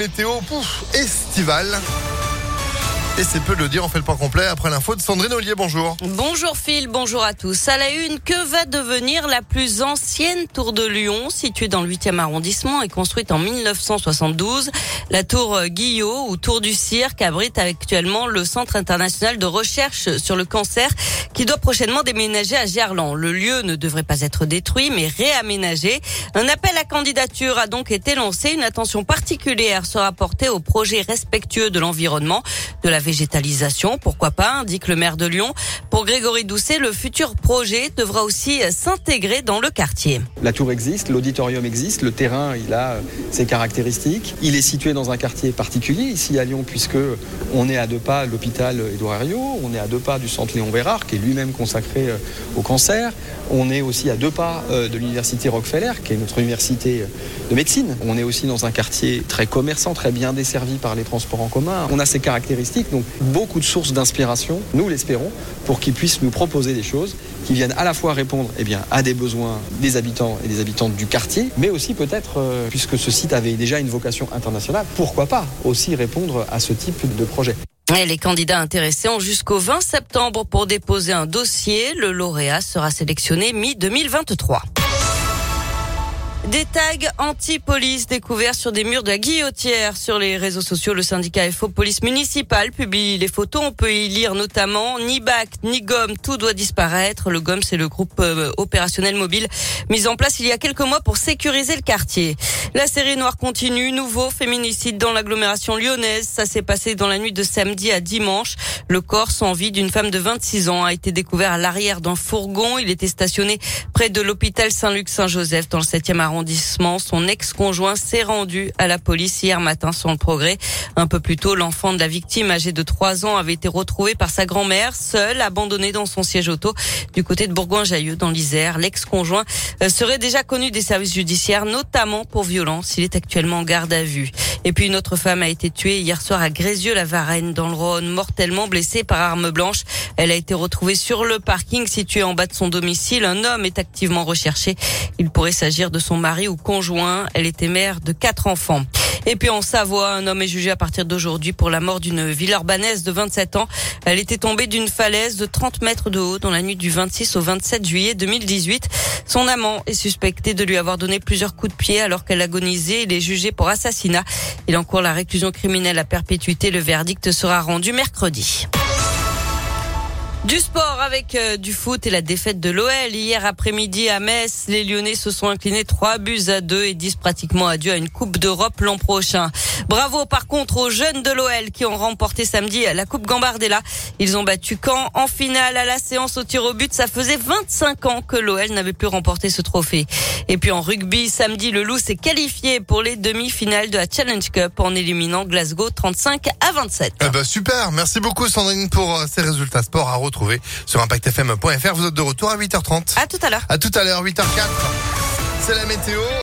météo pouf, estivale. Et c'est peu le dire, on fait le point complet après l'info de Sandrine Ollier, bonjour. Bonjour Phil, bonjour à tous. À la une, que va devenir la plus ancienne tour de Lyon, située dans le 8e arrondissement et construite en 1972 La tour Guillot ou tour du cirque abrite actuellement le Centre international de recherche sur le cancer qui doit prochainement déménager à Gerland. Le lieu ne devrait pas être détruit mais réaménagé. Un appel à candidature a donc été lancé. Une attention particulière sera portée aux projets respectueux de l'environnement, de la végétalisation, pourquoi pas, indique le maire de Lyon. Pour Grégory Doucet, le futur projet devra aussi s'intégrer dans le quartier. La tour existe, l'auditorium existe, le terrain, il a ses caractéristiques. Il est situé dans un quartier particulier ici à Lyon puisque on est à deux pas de l'hôpital Édouard Herriot, on est à deux pas du centre Léon Vérard qui est lui-même consacré euh, au cancer. On est aussi à deux pas euh, de l'université Rockefeller qui est notre université de médecine. On est aussi dans un quartier très commerçant, très bien desservi par les transports en commun. On a ces caractéristiques beaucoup de sources d'inspiration, nous l'espérons, pour qu'ils puissent nous proposer des choses qui viennent à la fois répondre eh à des besoins des habitants et des habitantes du quartier, mais aussi peut-être, euh, puisque ce site avait déjà une vocation internationale, pourquoi pas aussi répondre à ce type de projet. les candidats intéressés ont jusqu'au 20 septembre pour déposer un dossier. Le lauréat sera sélectionné mi-2023. Des tags anti-police découverts sur des murs de la Guillotière. Sur les réseaux sociaux, le syndicat FO Police Municipale publie les photos. On peut y lire notamment ni bac, ni gomme, tout doit disparaître. Le GOM, c'est le groupe euh, opérationnel mobile mis en place il y a quelques mois pour sécuriser le quartier. La série noire continue. Nouveau féminicide dans l'agglomération lyonnaise. Ça s'est passé dans la nuit de samedi à dimanche. Le corps sans vie d'une femme de 26 ans a été découvert à l'arrière d'un fourgon. Il était stationné près de l'hôpital Saint-Luc-Saint-Joseph dans le 7e arrondissement arrondissement. Son ex-conjoint s'est rendu à la police hier matin sans le progrès. Un peu plus tôt, l'enfant de la victime, âgé de 3 ans, avait été retrouvé par sa grand-mère, seul, abandonné dans son siège auto du côté de Bourgoin-Jailleux dans l'Isère. L'ex-conjoint euh, serait déjà connu des services judiciaires, notamment pour violence. Il est actuellement en garde à vue. Et puis une autre femme a été tuée hier soir à Grézieux-la-Varenne dans le Rhône, mortellement blessée par arme blanche. Elle a été retrouvée sur le parking situé en bas de son domicile. Un homme est activement recherché. Il pourrait s'agir de son mari ou conjoint. Elle était mère de quatre enfants. Et puis en Savoie, un homme est jugé à partir d'aujourd'hui pour la mort d'une urbanaise de 27 ans. Elle était tombée d'une falaise de 30 mètres de haut dans la nuit du 26 au 27 juillet 2018. Son amant est suspecté de lui avoir donné plusieurs coups de pied alors qu'elle agonisait. Il est jugé pour assassinat. Il encourt la réclusion criminelle à perpétuité. Le verdict sera rendu mercredi. Du sport avec euh, du foot et la défaite de l'OL. Hier après-midi à Metz, les Lyonnais se sont inclinés 3 buts à 2 et disent pratiquement adieu à une Coupe d'Europe l'an prochain. Bravo par contre aux jeunes de l'OL qui ont remporté samedi la Coupe Gambardella. Ils ont battu Caen en finale à la séance au tir au but. Ça faisait 25 ans que l'OL n'avait plus remporté ce trophée. Et puis en rugby, samedi, le Loup s'est qualifié pour les demi-finales de la Challenge Cup en éliminant Glasgow 35 à 27. Eh ben super, merci beaucoup Sandrine pour euh, ces résultats sport à retrouver sur impactfm.fr. Vous êtes de retour à 8h30. À tout à l'heure. À tout à l'heure, 8h04. C'est la météo.